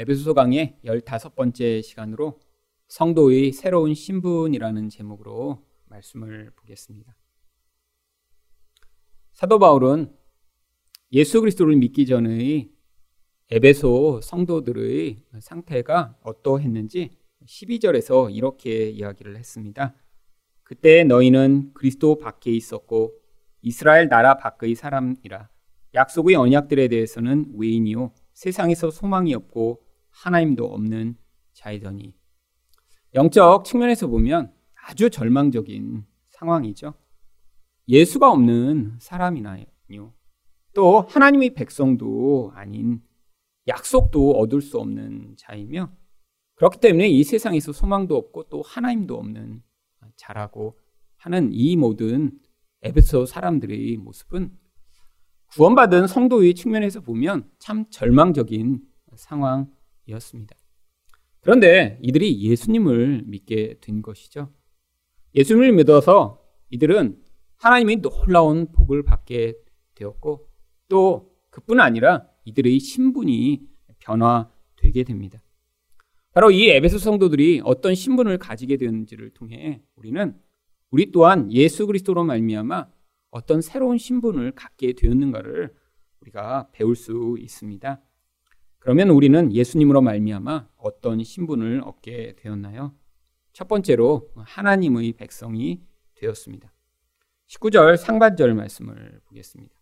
에베소서 강의 15번째 시간으로 성도의 새로운 신분이라는 제목으로 말씀을 보겠습니다. 사도 바울은 예수 그리스도를 믿기 전의 에베소 성도들의 상태가 어떠했는지 12절에서 이렇게 이야기를 했습니다. 그때 너희는 그리스도 밖에 있었고 이스라엘 나라 밖의 사람이라 약속의 언약들에 대해서는 외인이요 세상에서 소망이 없고 하나님도 없는 자이더니 영적 측면에서 보면 아주 절망적인 상황이죠. 예수가 없는 사람이나요. 또 하나님의 백성도 아닌 약속도 얻을 수 없는 자이며 그렇기 때문에 이 세상에서 소망도 없고 또 하나님도 없는 자라고 하는 이 모든 에베소 사람들의 모습은 구원받은 성도의 측면에서 보면 참 절망적인 상황 이었습니다. 그런데 이들이 예수님을 믿게 된 것이죠. 예수님을 믿어서 이들은 하나님의 놀라운 복을 받게 되었고 또 그뿐 아니라 이들의 신분이 변화되게 됩니다. 바로 이 에베소 성도들이 어떤 신분을 가지게 되는지를 통해 우리는 우리 또한 예수 그리스도로 말미암아 어떤 새로운 신분을 갖게 되었는가를 우리가 배울 수 있습니다. 그러면 우리는 예수님으로 말미암아 어떤 신분을 얻게 되었나요? 첫 번째로 하나님의 백성이 되었습니다. 19절 상반절 말씀을 보겠습니다.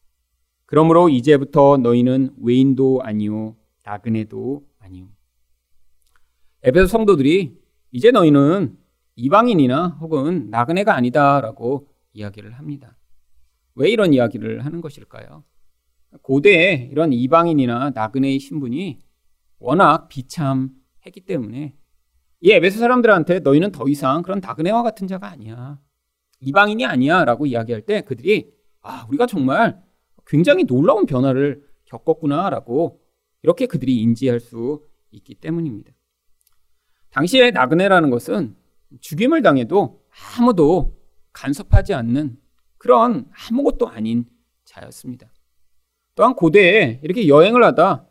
그러므로 이제부터 너희는 외인도 아니요 나그네도 아니요. 에베소 성도들이 이제 너희는 이방인이나 혹은 나그네가 아니다라고 이야기를 합니다. 왜 이런 이야기를 하는 것일까요? 고대에 이런 이방인이나 나그네의 신분이 워낙 비참했기 때문에 이 에베소 사람들한테 너희는 더 이상 그런 나그네와 같은 자가 아니야. 이방인이 아니야 라고 이야기할 때 그들이 아, 우리가 정말 굉장히 놀라운 변화를 겪었구나 라고 이렇게 그들이 인지할 수 있기 때문입니다. 당시에 나그네라는 것은 죽임을 당해도 아무도 간섭하지 않는 그런 아무것도 아닌 자였습니다. 또한 고대에 이렇게 여행을 하다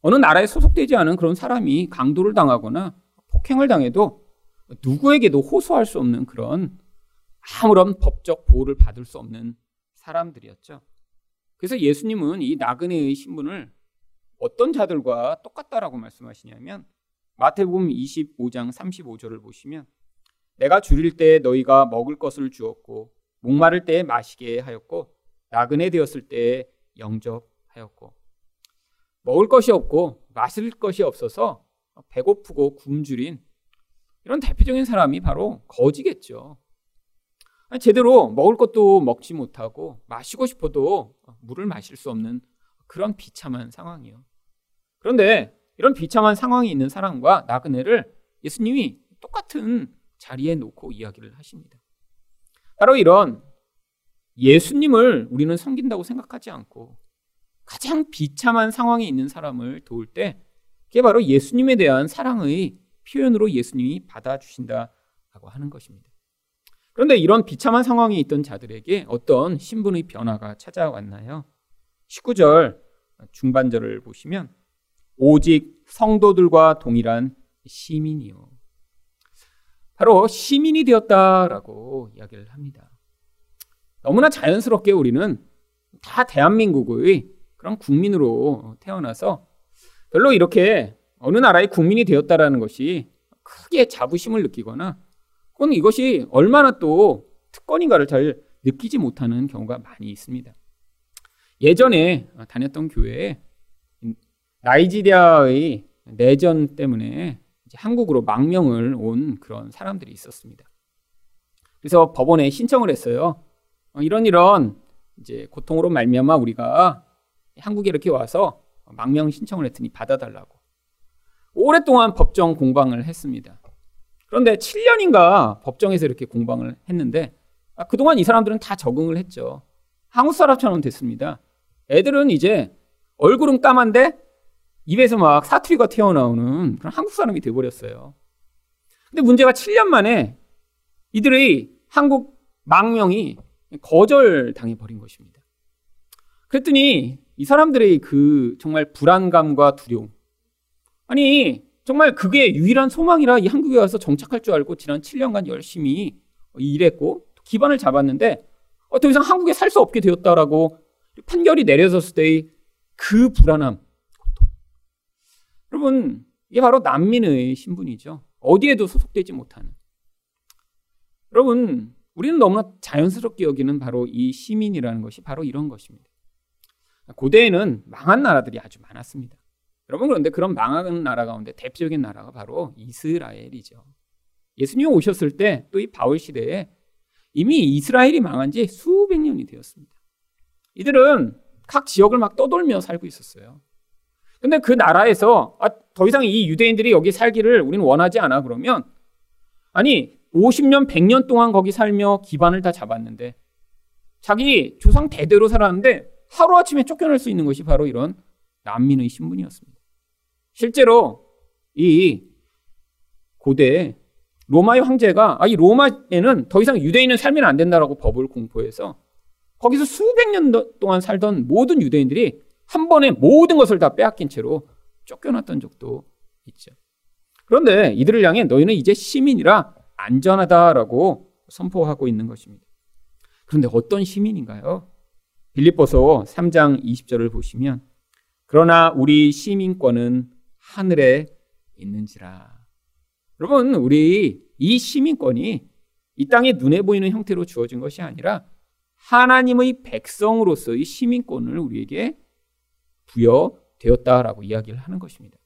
어느 나라에 소속되지 않은 그런 사람이 강도를 당하거나 폭행을 당해도 누구에게도 호소할 수 없는 그런 아무런 법적 보호를 받을 수 없는 사람들이었죠. 그래서 예수님은 이 나그네의 신분을 어떤 자들과 똑같다라고 말씀하시냐면 마태복음 25장 35절을 보시면 내가 줄일 때 너희가 먹을 것을 주었고 목마를 때 마시게 하였고 나그네 되었을 때 영접하였고 먹을 것이 없고 마실 것이 없어서 배고프고 굶주린 이런 대표적인 사람이 바로 거지겠죠. 제대로 먹을 것도 먹지 못하고 마시고 싶어도 물을 마실 수 없는 그런 비참한 상황이요. 그런데 이런 비참한 상황이 있는 사람과 나그네를 예수님이 똑같은 자리에 놓고 이야기를 하십니다. 바로 이런 예수님을 우리는 섬긴다고 생각하지 않고 가장 비참한 상황에 있는 사람을 도울 때 그게 바로 예수님에 대한 사랑의 표현으로 예수님이 받아주신다라고 하는 것입니다. 그런데 이런 비참한 상황에 있던 자들에게 어떤 신분의 변화가 찾아왔나요? 19절 중반절을 보시면 오직 성도들과 동일한 시민이요. 바로 시민이 되었다라고 이야기를 합니다. 너무나 자연스럽게 우리는 다 대한민국의 그런 국민으로 태어나서 별로 이렇게 어느 나라의 국민이 되었다라는 것이 크게 자부심을 느끼거나 혹은 이것이 얼마나 또 특권인가를 잘 느끼지 못하는 경우가 많이 있습니다. 예전에 다녔던 교회에 나이지리아의 내전 때문에 한국으로 망명을 온 그런 사람들이 있었습니다. 그래서 법원에 신청을 했어요. 어, 이런 이런 이제 고통으로 말미암아 우리가 한국에 이렇게 와서 망명 신청을 했더니 받아달라고. 오랫동안 법정 공방을 했습니다. 그런데 7년인가 법정에서 이렇게 공방을 했는데 아, 그동안 이 사람들은 다 적응을 했죠. 한국 사람처럼 됐습니다. 애들은 이제 얼굴은 까만데 입에서 막 사투리가 튀어나오는 그런 한국 사람이 돼버렸어요. 근데 문제가 7년 만에 이들의 한국 망명이 거절당해 버린 것입니다. 그랬더니 이 사람들의 그 정말 불안감과 두려움, 아니, 정말 그게 유일한 소망이라 이 한국에 와서 정착할 줄 알고 지난 7년간 열심히 일했고 기반을 잡았는데 어, 더 이상 한국에 살 수 없게 되었다라고 판결이 내려졌을 때의 그 불안함. 여러분, 이게 바로 난민의 신분이죠. 어디에도 소속되지 못하는. 여러분, 우리는 너무나 자연스럽게 여기는 바로 이 시민이라는 것이 바로 이런 것입니다. 고대에는 망한 나라들이 아주 많았습니다. 여러분 그런데 그런 망한 나라 가운데 대표적인 나라가 바로 이스라엘이죠. 예수님 오셨을 때 또 이 바울 시대에 이미 이스라엘이 망한 지 수백 년이 되었습니다. 이들은 각 지역을 막 떠돌며 살고 있었어요. 근데 그 나라에서 아, 더 이상 이 유대인들이 여기 살기를 우리는 원하지 않아 그러면 아니 50년 100년 동안 거기 살며 기반을 다 잡았는데 자기 조상 대대로 살았는데 하루아침에 쫓겨날 수 있는 것이 바로 이런 난민의 신분이었습니다. 실제로 이 고대 로마의 황제가 아, 이 로마에는 더 이상 유대인은 살면 안 된다라고 법을 공포해서 거기서 수백 년 동안 살던 모든 유대인들이 한 번에 모든 것을 다 빼앗긴 채로 쫓겨났던 적도 있죠. 그런데 이들을 향해 너희는 이제 시민이라 안전하다라고 선포하고 있는 것입니다. 그런데 어떤 시민인가요? 빌립보서 3장 20절을 보시면 그러나 우리 시민권은 하늘에 있는지라. 여러분, 우리 이 시민권이 이 땅에 눈에 보이는 형태로 주어진 것이 아니라 하나님의 백성으로서의 시민권을 우리에게 부여되었다라고 이야기를 하는 것입니다.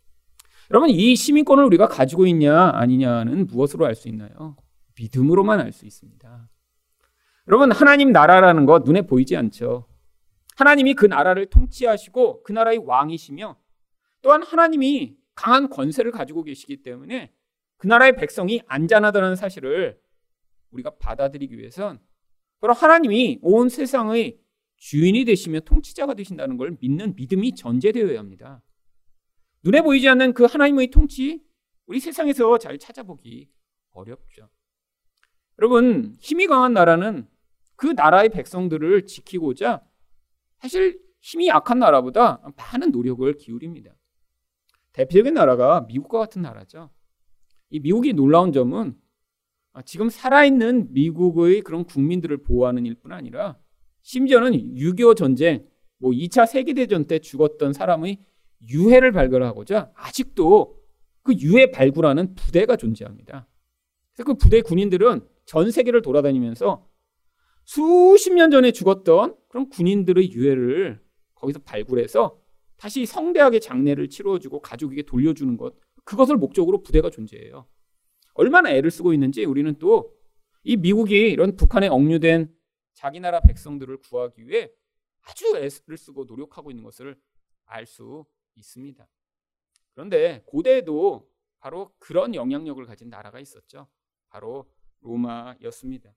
여러분, 이 시민권을 우리가 가지고 있냐, 아니냐는 무엇으로 알 수 있나요? 믿음으로만 알 수 있습니다. 여러분, 하나님 나라라는 것 눈에 보이지 않죠. 하나님이 그 나라를 통치하시고 그 나라의 왕이시며 또한 하나님이 강한 권세를 가지고 계시기 때문에 그 나라의 백성이 안전하다는 사실을 우리가 받아들이기 위해선 바로 하나님이 온 세상의 주인이 되시며 통치자가 되신다는 걸 믿는 믿음이 전제되어야 합니다. 눈에 보이지 않는 그 하나님의 통치, 우리 세상에서 잘 찾아보기 어렵죠. 여러분, 힘이 강한 나라는 그 나라의 백성들을 지키고자 사실 힘이 약한 나라보다 많은 노력을 기울입니다. 대표적인 나라가 미국과 같은 나라죠. 이 미국이 놀라운 점은 지금 살아있는 미국의 그런 국민들을 보호하는 일뿐 아니라 심지어는 6.25 전쟁, 뭐 2차 세계대전 때 죽었던 사람의 유해를 발굴하고자 아직도 그 유해 발굴하는 부대가 존재합니다. 그래서 그 부대 군인들은 전 세계를 돌아다니면서 수십 년 전에 죽었던 그런 군인들의 유해를 거기서 발굴해서 다시 성대하게 장례를 치러주고 가족에게 돌려주는 것 그것을 목적으로 부대가 존재해요. 얼마나 애를 쓰고 있는지 우리는 또 이 미국이 이런 북한에 억류된 자기 나라 백성들을 구하기 위해 아주 애를 쓰고 노력하고 있는 것을 알 수 있습니다. 그런데 고대에도 바로 그런 영향력을 가진 나라가 있었죠. 바로 로마였습니다.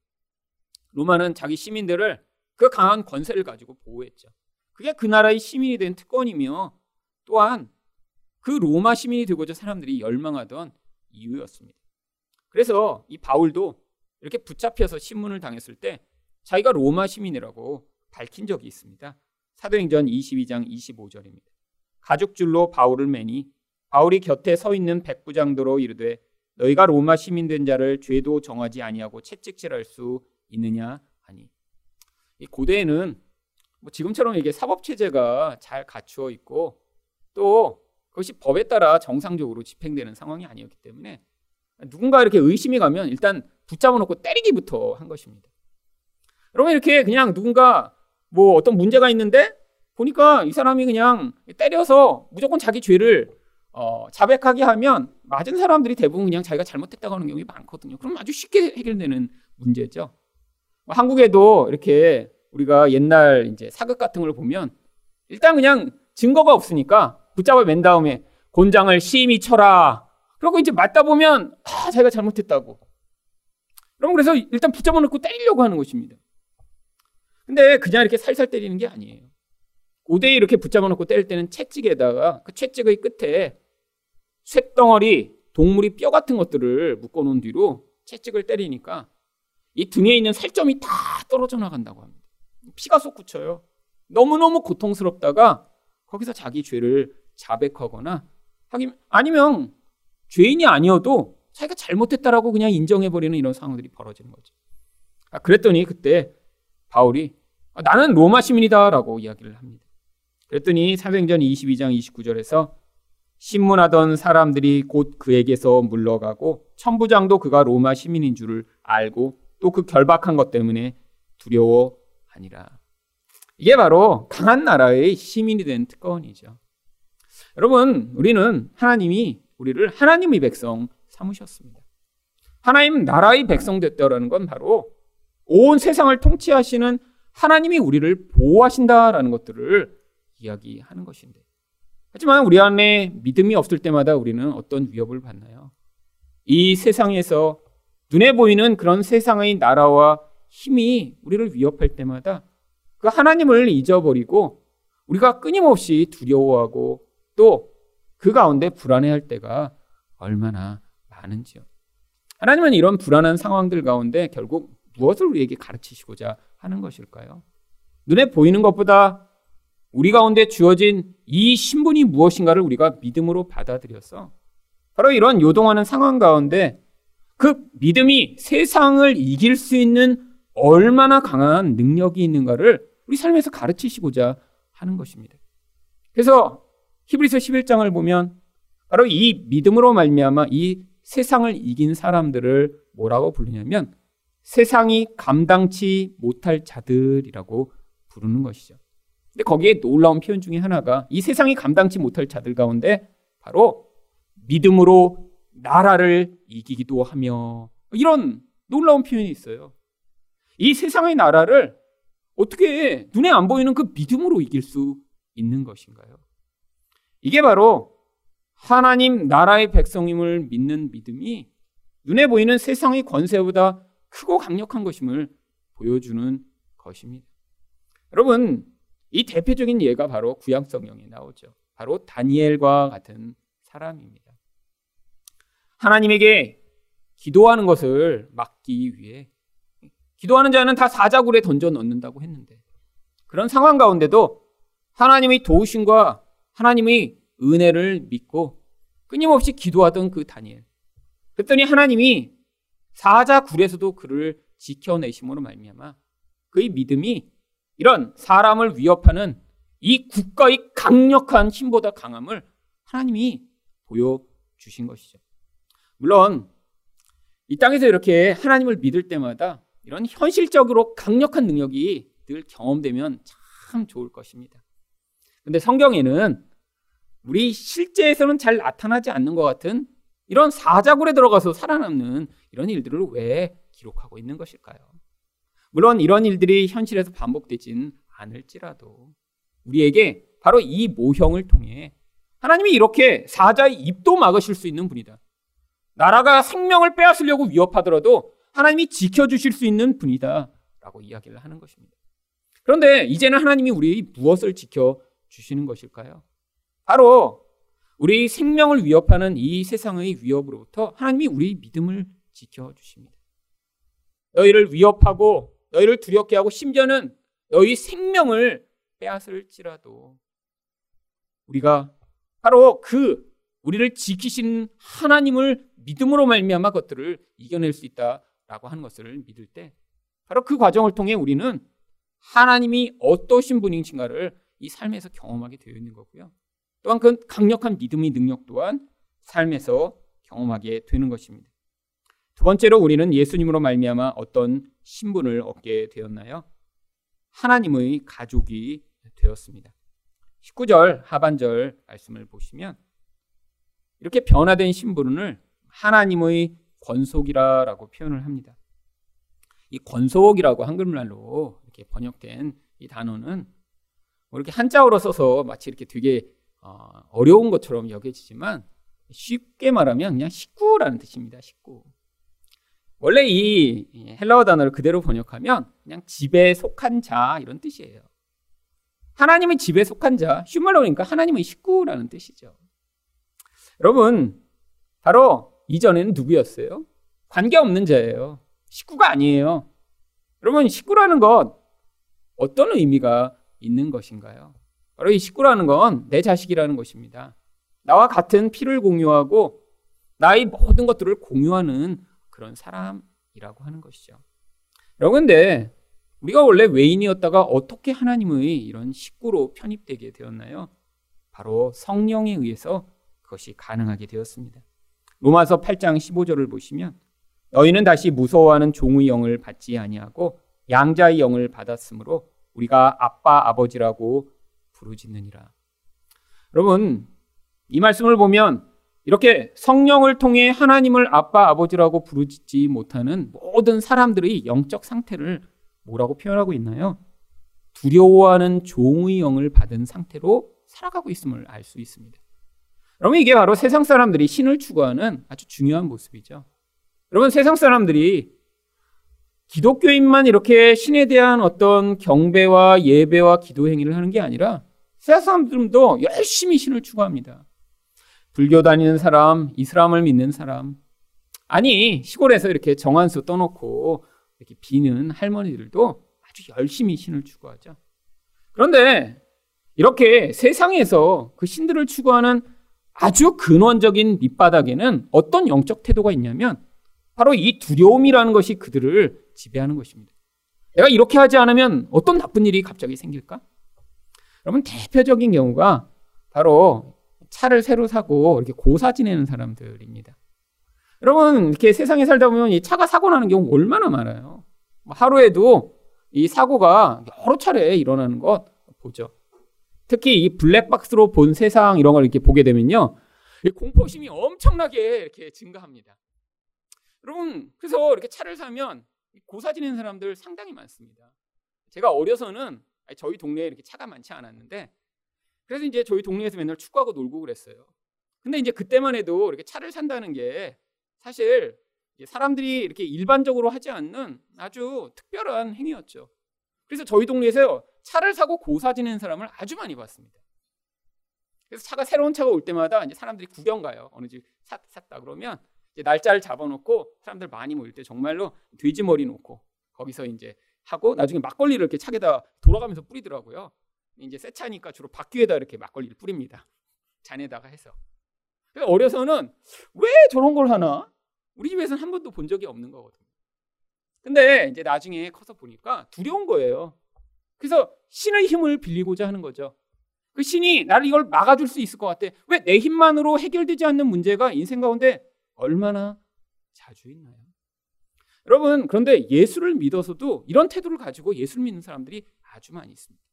로마는 자기 시민들을 그 강한 권세를 가지고 보호했죠. 그게 그 나라의 시민이 된 특권이며 또한 그 로마 시민이 되고자 사람들이 열망하던 이유였습니다. 그래서 이 바울도 이렇게 붙잡혀서 신문을 당했을 때 자기가 로마 시민이라고 밝힌 적이 있습니다. 사도행전 22장 25절입니다. 가죽줄로 바울을 매니 바울이 곁에 서 있는 백부장도로 이르되 너희가 로마 시민 된 자를 죄도 정하지 아니하고 채찍질할 수 있느냐 하니 이 고대에는 뭐 지금처럼 이게 사법 체제가 잘 갖추어 있고 또 그것이 법에 따라 정상적으로 집행되는 상황이 아니었기 때문에 누군가 이렇게 의심이 가면 일단 붙잡아 놓고 때리기부터 한 것입니다. 여러분 이렇게 그냥 누군가 뭐 어떤 문제가 있는데 보니까 이 사람이 그냥 때려서 무조건 자기 죄를 어, 자백하게 하면 맞은 사람들이 대부분 그냥 자기가 잘못했다고 하는 경우가 많거든요. 그럼 아주 쉽게 해결되는 문제죠. 뭐 한국에도 이렇게 우리가 옛날 이제 사극 같은 걸 보면 일단 그냥 증거가 없으니까 붙잡아 맨 다음에 곤장을 심히 쳐라. 그러고 이제 맞다 보면 아 자기가 잘못했다고. 그럼 그래서 일단 붙잡아 놓고 때리려고 하는 것입니다. 근데 그냥 이렇게 살살 때리는 게 아니에요. 고대에 이렇게 붙잡아 놓고 때릴 때는 채찍에다가 그 채찍의 끝에 쇳덩어리, 동물이 뼈 같은 것들을 묶어 놓은 뒤로 채찍을 때리니까 이 등에 있는 살점이 다 떨어져 나간다고 합니다. 피가 솟구쳐요. 너무너무 고통스럽다가 거기서 자기 죄를 자백하거나 아니면 죄인이 아니어도 자기가 잘못했다라고 그냥 인정해버리는 이런 상황들이 벌어지는 거죠. 아, 그랬더니 그때 바울이 아, 나는 로마 시민이다라고 이야기를 합니다. 그랬더니 사도행전 22장 29절에서 신문하던 사람들이 곧 그에게서 물러가고 천부장도 그가 로마 시민인 줄을 알고 또 그 결박한 것 때문에 두려워하니라. 이게 바로 강한 나라의 시민이 된 특권이죠. 여러분, 우리는 하나님이 우리를 하나님의 백성 삼으셨습니다. 하나님 나라의 백성 됐다라는 건 바로 온 세상을 통치하시는 하나님이 우리를 보호하신다라는 것들을 이야기하는 것인데. 하지만 우리 안에 믿음이 없을 때마다 우리는 어떤 위협을 받나요? 이 세상에서 눈에 보이는 그런 세상의 나라와 힘이 우리를 위협할 때마다 그 하나님을 잊어버리고 우리가 끊임없이 두려워하고 또 그 가운데 불안해할 때가 얼마나 많은지요. 하나님은 이런 불안한 상황들 가운데 결국 무엇을 우리에게 가르치시고자 하는 것일까요? 눈에 보이는 것보다 우리 가운데 주어진 이 신분이 무엇인가를 우리가 믿음으로 받아들여서 바로 이런 요동하는 상황 가운데 그 믿음이 세상을 이길 수 있는 얼마나 강한 능력이 있는가를 우리 삶에서 가르치시고자 하는 것입니다. 그래서 히브리서 11장을 보면 바로 이 믿음으로 말미암아 이 세상을 이긴 사람들을 뭐라고 부르냐면 세상이 감당치 못할 자들이라고 부르는 것이죠. 근데 거기에 놀라운 표현 중에 하나가 이 세상이 감당치 못할 자들 가운데 바로 믿음으로 나라를 이기기도 하며 이런 놀라운 표현이 있어요. 이 세상의 나라를 어떻게 눈에 안 보이는 그 믿음으로 이길 수 있는 것인가요? 이게 바로 하나님 나라의 백성임을 믿는 믿음이 눈에 보이는 세상의 권세보다 크고 강력한 것임을 보여주는 것입니다. 여러분, 이 대표적인 예가 바로 구약 성경에 나오죠. 바로 다니엘과 같은 사람입니다. 하나님에게 기도하는 것을 막기 위해 기도하는 자는 다 사자굴에 던져 넣는다고 했는데 그런 상황 가운데도 하나님의 도우심과 하나님의 은혜를 믿고 끊임없이 기도하던 그 다니엘. 그랬더니 하나님이 사자굴에서도 그를 지켜내심으로 말미암아 그의 믿음이 이런 사람을 위협하는 이 국가의 강력한 힘보다 강함을 하나님이 보여주신 것이죠. 물론 이 땅에서 이렇게 하나님을 믿을 때마다 이런 현실적으로 강력한 능력이 늘 경험되면 참 좋을 것입니다. 근데 성경에는 우리 실제에서는 잘 나타나지 않는 것 같은 이런 사자굴에 들어가서 살아남는 이런 일들을 왜 기록하고 있는 것일까요? 물론 이런 일들이 현실에서 반복되진 않을지라도 우리에게 바로 이 모형을 통해 하나님이 이렇게 사자의 입도 막으실 수 있는 분이다. 나라가 생명을 빼앗으려고 위협하더라도 하나님이 지켜주실 수 있는 분이다. 라고 이야기를 하는 것입니다. 그런데 이제는 하나님이 우리 무엇을 지켜주시는 것일까요? 바로 우리 생명을 위협하는 이 세상의 위협으로부터 하나님이 우리 믿음을 지켜주십니다. 너희를 위협하고 너희를 두렵게 하고 심지어는 너희 생명을 빼앗을지라도 우리가 바로 그 우리를 지키신 하나님을 믿음으로 말미암아 것들을 이겨낼 수 있다라고 하는 것을 믿을 때 바로 그 과정을 통해 우리는 하나님이 어떠신 분이신가를 이 삶에서 경험하게 되어 있는 거고요. 또한 그 강력한 믿음의 능력 또한 삶에서 경험하게 되는 것입니다. 두 번째로 우리는 예수님으로 말미암아 어떤 신분을 얻게 되었나요? 하나님의 가족이 되었습니다. 19절 하반절 말씀을 보시면 이렇게 변화된 신분을 하나님의 권속이라라고 표현을 합니다. 이 권속이라고 한글말로 이렇게 번역된 이 단어는 뭐 이렇게 한자어로 써서 마치 이렇게 되게 어, 어려운 것처럼 여겨지지만 쉽게 말하면 그냥 식구라는 뜻입니다. 식구. 원래 이 헬라어 단어를 그대로 번역하면 그냥 집에 속한 자 이런 뜻이에요. 하나님의 집에 속한 자, 쉬운 말로 그러니까 하나님의 식구라는 뜻이죠. 여러분, 바로 이전에는 누구였어요? 관계없는 자예요. 식구가 아니에요. 여러분, 식구라는 것 어떤 의미가 있는 것인가요? 바로 이 식구라는 건 내 자식이라는 것입니다. 나와 같은 피를 공유하고 나의 모든 것들을 공유하는 그런 사람이라고 하는 것이죠. 여러분, 근데 우리가 원래 외인이었다가 어떻게 하나님의 이런 식구로 편입되게 되었나요? 바로 성령에 의해서 그것이 가능하게 되었습니다. 로마서 8장 15절을 보시면 너희는 다시 무서워하는 종의 영을 받지 아니하고 양자의 영을 받았으므로 우리가 아빠 아버지라고 부르짖느니라. 여러분 이 말씀을 보면 이렇게 성령을 통해 하나님을 아빠 아버지라고 부르짖지 못하는 모든 사람들의 영적 상태를 뭐라고 표현하고 있나요? 두려워하는 종의 영을 받은 상태로 살아가고 있음을 알 수 있습니다. 여러분 이게 바로 세상 사람들이 신을 추구하는 아주 중요한 모습이죠. 여러분 세상 사람들이 기독교인만 이렇게 신에 대한 어떤 경배와 예배와 기도 행위를 하는 게 아니라 세상 사람들도 열심히 신을 추구합니다. 불교 다니는 사람, 이슬람을 믿는 사람, 아니 시골에서 이렇게 정한수 떠놓고 이렇게 비는 할머니들도 아주 열심히 신을 추구하죠. 그런데 이렇게 세상에서 그 신들을 추구하는 아주 근원적인 밑바닥에는 어떤 영적 태도가 있냐면 바로 이 두려움이라는 것이 그들을 지배하는 것입니다. 내가 이렇게 하지 않으면 어떤 나쁜 일이 갑자기 생길까? 여러분 대표적인 경우가 바로 차를 새로 사고 이렇게 고사 지내는 사람들입니다. 여러분 이렇게 세상에 살다 보면 이 차가 사고 나는 경우 얼마나 많아요. 뭐 하루에도 이 사고가 여러 차례 일어나는 것 보죠. 특히 이 블랙박스로 본 세상 이런 걸 이렇게 보게 되면요. 공포심이 엄청나게 이렇게 증가합니다. 여러분, 그래서 이렇게 차를 사면 고사 지내는 사람들 상당히 많습니다. 제가 어려서는 저희 동네에 이렇게 차가 많지 않았는데 그래서 이제 저희 동네에서 맨날 축구하고 놀고 그랬어요. 근데 이제 그때만 해도 이렇게 차를 산다는 게 사실 사람들이 이렇게 일반적으로 하지 않는 아주 특별한 행위였죠. 그래서 저희 동네에서 차를 사고 고사 지내는 사람을 아주 많이 봤습니다. 그래서 차가 새로운 차가 올 때마다 이제 사람들이 구경 가요. 어느 집 샀, 다 그러면 이제 날짜를 잡아놓고 사람들 많이 모일 때 정말로 돼지 머리 놓고 거기서 이제 하고 나중에 막걸리를 이렇게 차에다 돌아가면서 뿌리더라고요. 이제 새 차니까 주로 바퀴에다 이렇게 막걸리를 뿌립니다. 잔에다가 해서. 어려서는 왜 저런 걸 하나? 우리 집에서는 한 번도 본 적이 없는 거거든요. 근데 이제 나중에 커서 보니까 두려운 거예요. 그래서 신의 힘을 빌리고자 하는 거죠. 그 신이 나를 이걸 막아줄 수 있을 것 같아. 왜 내 힘만으로 해결되지 않는 문제가 인생 가운데 얼마나 자주 있나요? 여러분, 그런데 예수를 믿어서도 이런 태도를 가지고 예수를 믿는 사람들이 아주 많이 있습니다.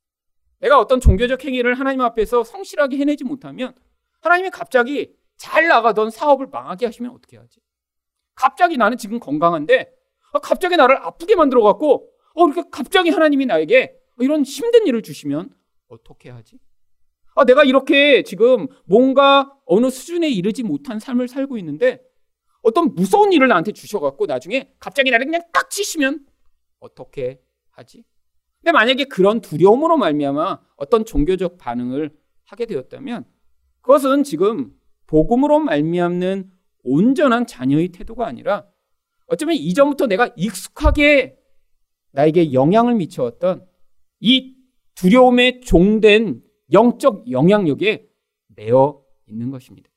내가 어떤 종교적 행위를 하나님 앞에서 성실하게 해내지 못하면 하나님이 갑자기 잘 나가던 사업을 망하게 하시면 어떻게 하지? 갑자기 나는 지금 건강한데 아, 갑자기 나를 아프게 만들어 갖고 어 이렇게 갑자기 하나님이 나에게 이런 힘든 일을 주시면 어떻게 하지? 아, 내가 이렇게 지금 뭔가 어느 수준에 이르지 못한 삶을 살고 있는데 어떤 무서운 일을 나한테 주셔 갖고 나중에 갑자기 나를 그냥 딱 치시면 어떻게 하지? 근데 만약에 그런 두려움으로 말미암아 어떤 종교적 반응을 하게 되었다면 그것은 지금 복음으로 말미암는 온전한 자녀의 태도가 아니라 어쩌면 이전부터 내가 익숙하게 나에게 영향을 미쳐왔던 이 두려움에 종된 영적 영향력에 매여 있는 것입니다.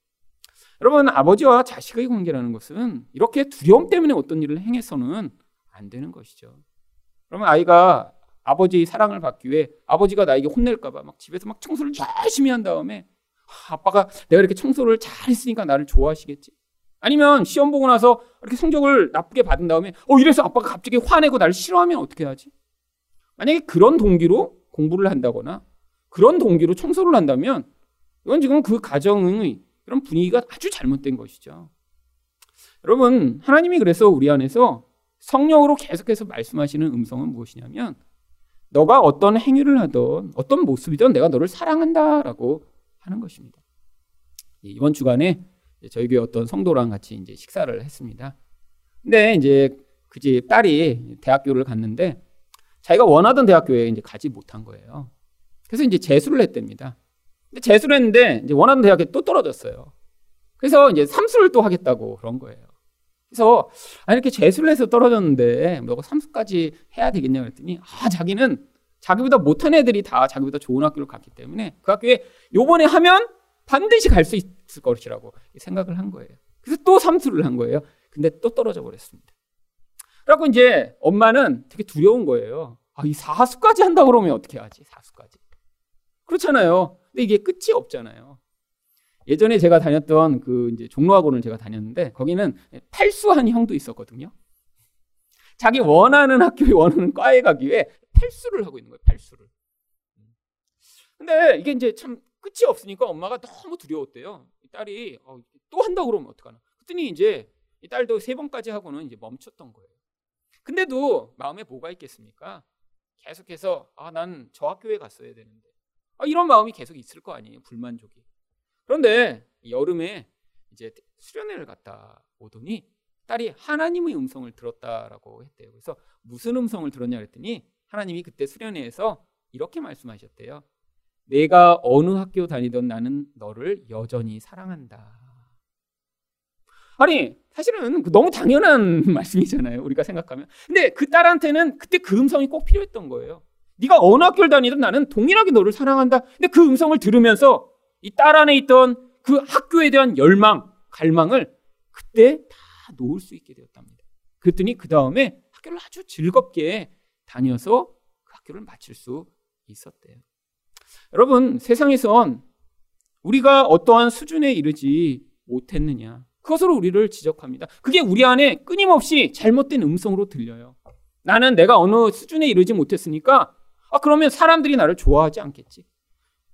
여러분, 아버지와 자식의 관계라는 것은 이렇게 두려움 때문에 어떤 일을 행해서는 안 되는 것이죠. 그러면 아이가 아버지의 사랑을 받기 위해 아버지가 나에게 혼낼까봐 막 집에서 막 청소를 열심히 한 다음에 아, 아빠가 내가 이렇게 청소를 잘 했으니까 나를 좋아하시겠지. 아니면 시험 보고 나서 이렇게 성적을 나쁘게 받은 다음에 어 이래서 아빠가 갑자기 화내고 나를 싫어하면 어떻게 하지? 만약에 그런 동기로 공부를 한다거나 그런 동기로 청소를 한다면 이건 지금 그 가정의 그런 분위기가 아주 잘못된 것이죠. 여러분, 하나님이 그래서 우리 안에서 성령으로 계속해서 말씀하시는 음성은 무엇이냐면 너가 어떤 행위를 하든 어떤 모습이든 내가 너를 사랑한다라고 하는 것입니다. 이번 주간에 저희 교회 어떤 성도랑 같이 이제 식사를 했습니다. 근데 이제 그 집 딸이 대학교를 갔는데 자기가 원하던 대학교에 이제 가지 못한 거예요. 그래서 이제 재수를 했답니다. 근데 재수를 했는데 이제 원하는 대학에 또 떨어졌어요. 그래서 이제 삼수를 또 하겠다고 그런 거예요. 그래서 아 이렇게 재수를 해서 떨어졌는데 너가 삼수까지 해야 되겠냐 그랬더니 아 자기는 자기보다 못한 애들이 다 자기보다 좋은 학교를 갔기 때문에 그 학교에 요번에 하면 반드시 갈 수 있을 것이라고 생각을 한 거예요. 그래서 또 삼수를 한 거예요. 근데 또 떨어져 버렸습니다. 그래고 이제 엄마는 되게 두려운 거예요. 아, 이 사수까지 한다 그러면 어떻게 하지? 사수까지. 그렇잖아요. 근데 이게 끝이 없잖아요. 예전에 제가 다녔던 그 이제 종로학원을 제가 다녔는데 거기는 탈수한 형도 있었거든요. 자기 원하는 학교에 원하는 과에 가기 위해 탈수를 하고 있는 거예요. 탈수를. 근데 이게 이제 참 끝이 없으니까 엄마가 너무 두려웠대요. 딸이 어, 또 한다 그러면 어떡하나. 그랬더니 이제 이 딸도 세 번까지 하고는 이제 멈췄던 거예요. 근데도 마음에 뭐가 있겠습니까? 계속해서 아, 난 저 학교에 갔어야 되는데. 아, 이런 마음이 계속 있을 거 아니에요. 불만족이. 그런데 여름에 이제 수련회를 갔다 오더니 딸이 하나님의 음성을 들었다라고 했대요. 그래서 무슨 음성을 들었냐 그랬더니 하나님이 그때 수련회에서 이렇게 말씀하셨대요. 내가 어느 학교 다니던 나는 너를 여전히 사랑한다. 아니, 사실은 그 너무 당연한 말씀이잖아요. 우리가 생각하면. 근데 그 딸한테는 그때 그 음성이 꼭 필요했던 거예요. 네가 어느 학교를 다니든 나는 동일하게 너를 사랑한다. 근데 그 음성을 들으면서 이 딸 안에 있던 그 학교에 대한 열망, 갈망을 그때 다 놓을 수 있게 되었답니다. 그랬더니 그 다음에 학교를 아주 즐겁게 다녀서 그 학교를 마칠 수 있었대요. 여러분, 세상에선 우리가 어떠한 수준에 이르지 못했느냐. 그것으로 우리를 지적합니다. 그게 우리 안에 끊임없이 잘못된 음성으로 들려요. 나는 내가 어느 수준에 이르지 못했으니까, 아, 그러면 사람들이 나를 좋아하지 않겠지.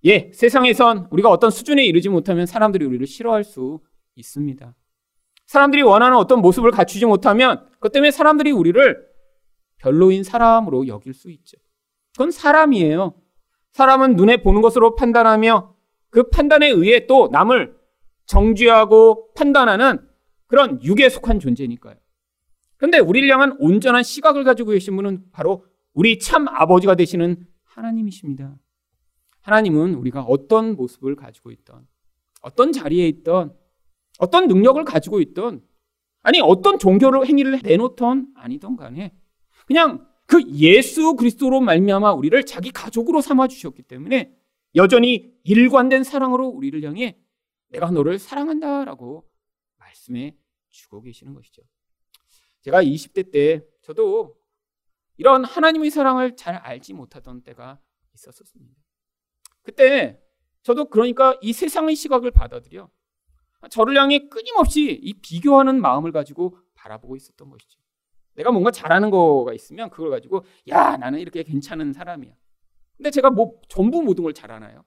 예, 세상에선 우리가 어떤 수준에 이르지 못하면 사람들이 우리를 싫어할 수 있습니다. 사람들이 원하는 어떤 모습을 갖추지 못하면 그것 때문에 사람들이 우리를 별로인 사람으로 여길 수 있죠. 그건 사람이에요. 사람은 눈에 보는 것으로 판단하며 그 판단에 의해 또 남을 정죄하고 판단하는 그런 육에 속한 존재니까요. 그런데 우리를 향한 온전한 시각을 가지고 계신 분은 바로 우리 참 아버지가 되시는 하나님이십니다. 하나님은 우리가 어떤 모습을 가지고 있던, 어떤 자리에 있던, 어떤 능력을 가지고 있던, 아니 어떤 종교를 행위를 내놓던 아니던 간에 그냥 그 예수 그리스도로 말미암아 우리를 자기 가족으로 삼아 주셨기 때문에 여전히 일관된 사랑으로 우리를 향해 내가 너를 사랑한다라고 말씀해 주고 계시는 것이죠. 제가 20대 때 저도 이런 하나님의 사랑을 잘 알지 못하던 때가 있었습니다. 그때 저도 그러니까 이 세상의 시각을 받아들여 저를 향해 끊임없이 이 비교하는 마음을 가지고 바라보고 있었던 것이죠. 내가 뭔가 잘하는 거가 있으면 그걸 가지고 야 나는 이렇게 괜찮은 사람이야. 근데 제가 뭐 전부 모든 걸 잘하나요?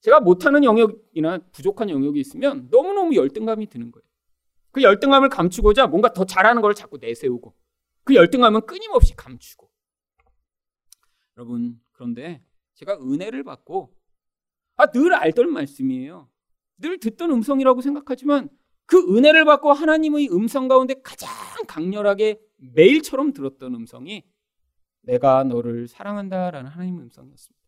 제가 못하는 영역이나 부족한 영역이 있으면 너무너무 열등감이 드는 거예요. 그 열등감을 감추고자 뭔가 더 잘하는 걸 자꾸 내세우고 그 열등감은 끊임없이 감추고 여러분 그런데 제가 은혜를 받고 아, 늘 알던 말씀이에요. 늘 듣던 음성이라고 생각하지만 그 은혜를 받고 하나님의 음성 가운데 가장 강렬하게 매일처럼 들었던 음성이 내가 너를 사랑한다라는 하나님의 음성이었습니다.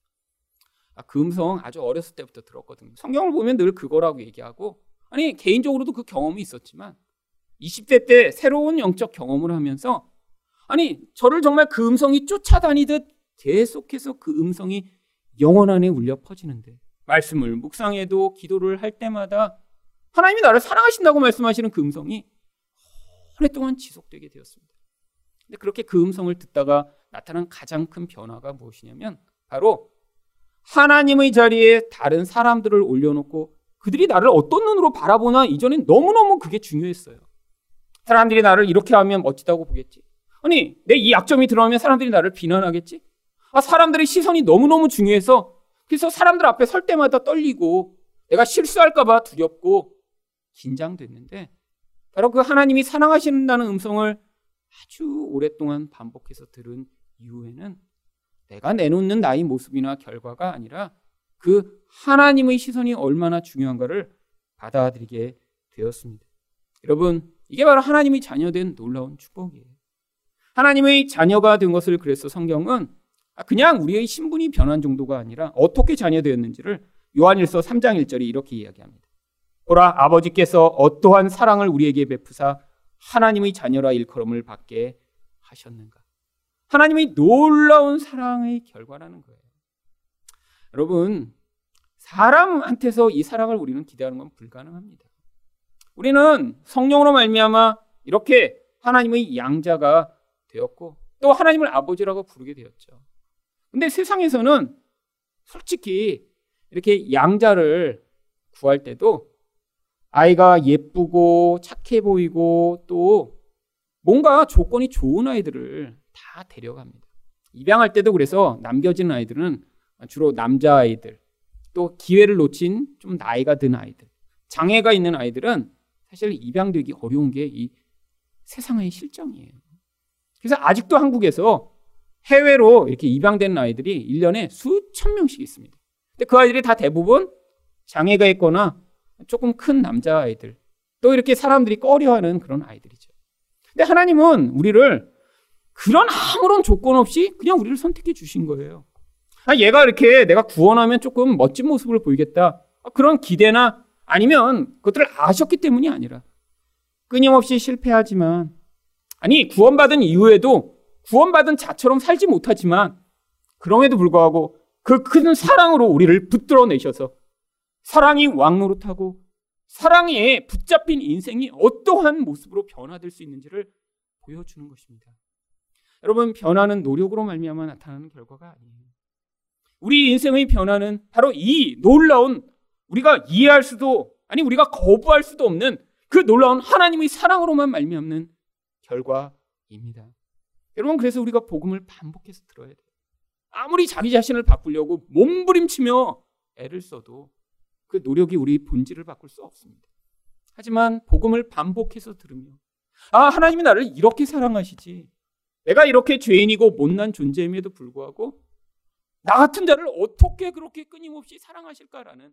아, 그 음성 아주 어렸을 때부터 들었거든요. 성경을 보면 늘 그거라고 얘기하고 아니 개인적으로도 그 경험이 있었지만 20대 때 새로운 영적 경험을 하면서 아니 저를 정말 그 음성이 쫓아다니듯 계속해서 그 음성이 영원 안에 울려 퍼지는데 말씀을 묵상해도 기도를 할 때마다 하나님이 나를 사랑하신다고 말씀하시는 그 음성이 오랫동안 지속되게 되었습니다. 근데 그렇게 그 음성을 듣다가 나타난 가장 큰 변화가 무엇이냐면 바로 하나님의 자리에 다른 사람들을 올려놓고 그들이 나를 어떤 눈으로 바라보나 이전엔 너무너무 그게 중요했어요. 사람들이 나를 이렇게 하면 멋지다고 보겠지. 아니, 내 이 약점이 드러나면 사람들이 나를 비난하겠지? 아, 사람들의 시선이 너무너무 중요해서 그래서 사람들 앞에 설 때마다 떨리고 내가 실수할까봐 두렵고 긴장됐는데 바로 그 하나님이 사랑하신다는 음성을 아주 오랫동안 반복해서 들은 이후에는 내가 내놓는 나의 모습이나 결과가 아니라 그 하나님의 시선이 얼마나 중요한가를 받아들이게 되었습니다. 여러분, 이게 바로 하나님의 자녀된 놀라운 축복이에요. 하나님의 자녀가 된 것을 그래서 성경은 그냥 우리의 신분이 변한 정도가 아니라 어떻게 자녀 되었는지를 요한일서 3장 1절이 이렇게 이야기합니다. 보라 아버지께서 어떠한 사랑을 우리에게 베푸사 하나님의 자녀라 일컬음을 받게 하셨는가. 하나님의 놀라운 사랑의 결과라는 거예요. 여러분, 사람한테서 이 사랑을 우리는 기대하는 건 불가능합니다. 우리는 성령으로 말미암아 이렇게 하나님의 양자가 되었고 또 하나님을 아버지라고 부르게 되었죠. 근데 세상에서는 솔직히 이렇게 양자를 구할 때도 아이가 예쁘고 착해 보이고 또 뭔가 조건이 좋은 아이들을 다 데려갑니다. 입양할 때도 그래서 남겨진 아이들은 주로 남자아이들, 또 기회를 놓친 좀 나이가 든 아이들, 장애가 있는 아이들은 사실 입양되기 어려운 게 이 세상의 실정이에요. 그래서 아직도 한국에서 해외로 이렇게 입양된 아이들이 1년에 수천 명씩 있습니다. 근데 그 아이들이 다 대부분 장애가 있거나 조금 큰 남자아이들, 또 이렇게 사람들이 꺼려하는 그런 아이들이죠. 근데 하나님은 우리를 그런 아무런 조건 없이 그냥 우리를 선택해 주신 거예요. 아, 얘가 이렇게 내가 구원하면 조금 멋진 모습을 보이겠다. 아, 그런 기대나 아니면 그것들을 아셨기 때문이 아니라 끊임없이 실패하지만 아니 구원받은 이후에도 구원받은 자처럼 살지 못하지만 그럼에도 불구하고 그 큰 사랑으로 우리를 붙들어 내셔서 사랑이 왕노릇하고 사랑에 붙잡힌 인생이 어떠한 모습으로 변화될 수 있는지를 보여주는 것입니다. 여러분 변화는 노력으로 말미암아 나타나는 결과가 아니에요. 우리 인생의 변화는 바로 이 놀라운 우리가 이해할 수도 아니 우리가 거부할 수도 없는 그 놀라운 하나님의 사랑으로만 말미암는 결과입니다. 여러분 그래서 우리가 복음을 반복해서 들어야 돼요. 아무리 자기 자신을 바꾸려고 몸부림치며 애를 써도 그 노력이 우리 본질을 바꿀 수 없습니다. 하지만 복음을 반복해서 들으며 아 하나님이 나를 이렇게 사랑하시지 내가 이렇게 죄인이고 못난 존재임에도 불구하고 나 같은 자를 어떻게 그렇게 끊임없이 사랑하실까라는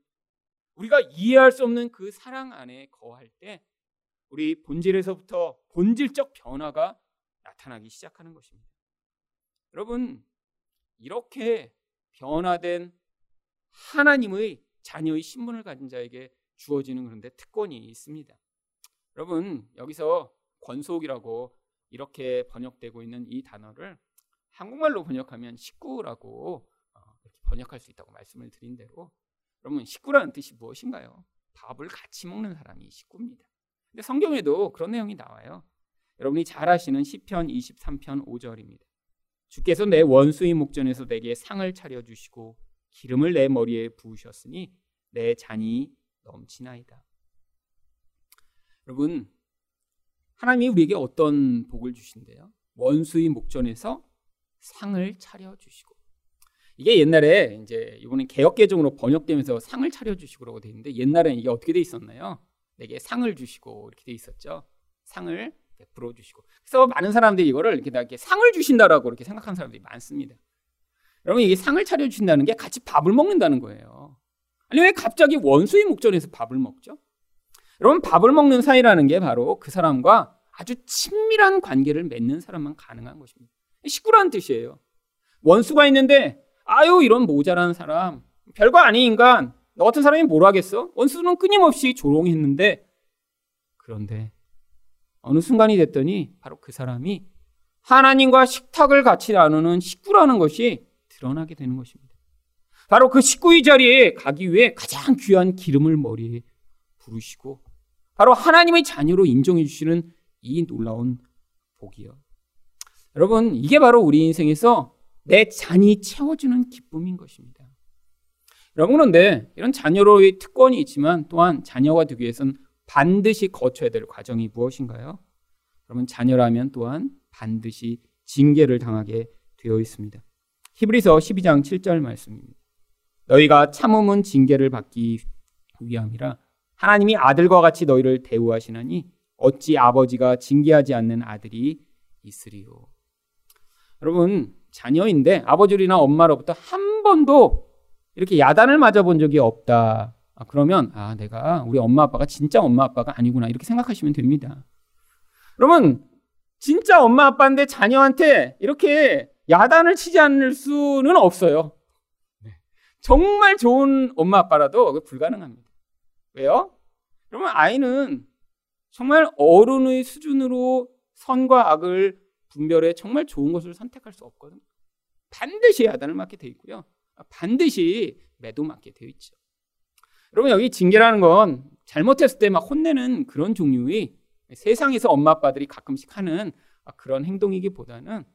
우리가 이해할 수 없는 그 사랑 안에 거할 때 우리 본질에서부터 본질적 변화가 나타나기 시작하는 것입니다. 여러분, 이렇게 변화된 하나님의 자녀의 신분을 가진 자에게 주어지는 그런데 특권이 있습니다. 여러분, 여기서 권속이라고 이렇게 번역되고 있는 이 단어를 한국말로 번역하면 식구라고 어, 번역할 수 있다고 말씀을 드린 대로 여러분 식구라는 뜻이 무엇인가요? 밥을 같이 먹는 사람이 식구입니다. 근데 성경에도 그런 내용이 나와요. 여러분이 잘 아시는 시편 23편 5절입니다. 주께서 내 원수의 목전에서 내게 상을 차려 주시고 기름을 내 머리에 부으셨으니 내 잔이 넘치나이다. 여러분 하나님이 우리에게 어떤 복을 주신대요? 원수의 목전에서 상을 차려 주시고. 이게 옛날에 이제 이번에 개혁 개정으로 번역되면서 상을 차려 주시고라고 돼 있는데 옛날에는 이게 어떻게 돼 있었나요? 내게 상을 주시고 이렇게 돼 있었죠. 상을 베풀어 주시고. 그래서 많은 사람들이 이거를 이렇게 이렇게 상을 주신다라고 이렇게 생각하는 사람들이 많습니다. 여러분 이게 상을 차려 주신다는 게 같이 밥을 먹는다는 거예요. 아니 왜 갑자기 원수의 목전에서 밥을 먹죠? 여러분 밥을 먹는 사이라는 게 바로 그 사람과 아주 친밀한 관계를 맺는 사람만 가능한 것입니다. 식구라는 뜻이에요. 원수가 있는데 아유 이런 모자란 사람 별거 아닌 인간 너 같은 사람이 뭘 하겠어? 원수는 끊임없이 조롱했는데 그런데 어느 순간이 됐더니 바로 그 사람이 하나님과 식탁을 같이 나누는 식구라는 것이 드러나게 되는 것입니다. 바로 그 식구의 자리에 가기 위해 가장 귀한 기름을 머리에 부르시고 바로 하나님의 자녀로 인정해 주시는 이 놀라운 복이요. 여러분, 이게 바로 우리 인생에서 내 잔이 채워주는 기쁨인 것입니다. 여러분, 그런데 이런 자녀로의 특권이 있지만 또한 자녀가 되기 위해서는 반드시 거쳐야 될 과정이 무엇인가요? 여러분, 자녀라면 또한 반드시 징계를 당하게 되어 있습니다. 히브리서 12장 7절 말씀입니다. 너희가 참음은 징계를 받기 위함이라 하나님이 아들과 같이 너희를 대우하시나니 어찌 아버지가 징계하지 않는 아들이 있으리요. 여러분, 자녀인데 아버지나 엄마로부터 한 번도 이렇게 야단을 맞아본 적이 없다. 아, 그러면 아 내가 우리 엄마 아빠가 진짜 엄마 아빠가 아니구나 이렇게 생각하시면 됩니다. 여러분 진짜 엄마 아빠인데 자녀한테 이렇게 야단을 치지 않을 수는 없어요. 네. 정말 좋은 엄마 아빠라도 불가능합니다. 왜요? 그러면 아이는 정말 어른의 수준으로 선과 악을 분별해 정말 좋은 것을 선택할 수 없거든요. 반드시 야단을 맞게 돼 있고요. 반드시 매도 맞게 되어 있죠. 여러분 여기 징계라는 건 잘못했을 때 막 혼내는 그런 종류의 세상에서 엄마 아빠들이 가끔씩 하는 그런 행동이기보다는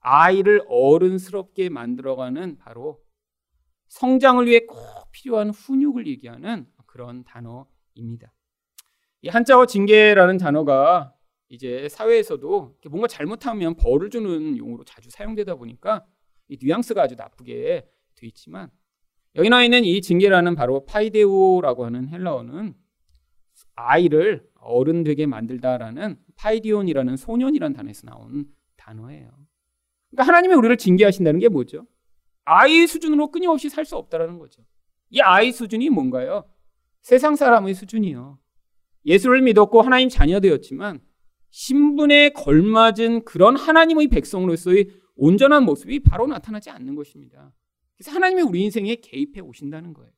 아이를 어른스럽게 만들어가는 바로 성장을 위해 꼭 필요한 훈육을 얘기하는 그런 단어입니다. 이 한자어 징계라는 단어가 이제 사회에서도 뭔가 잘못하면 벌을 주는 용어로 자주 사용되다 보니까 이 뉘앙스가 아주 나쁘게 돼 있지만 여기 나와 있는 이 징계라는 바로 파이데오라고 하는 헬라어는 아이를 어른 되게 만들다라는 파이디온이라는 소년이라는 단어에서 나온 단어예요. 그러니까 하나님이 우리를 징계하신다는 게 뭐죠? 아이 수준으로 끊임없이 살 수 없다라는 거죠. 이 아이 수준이 뭔가요? 세상 사람의 수준이요. 예수를 믿었고 하나님 자녀 되었지만 신분에 걸맞은 그런 하나님의 백성으로서의 온전한 모습이 바로 나타나지 않는 것입니다. 그래서 하나님이 우리 인생에 개입해 오신다는 거예요.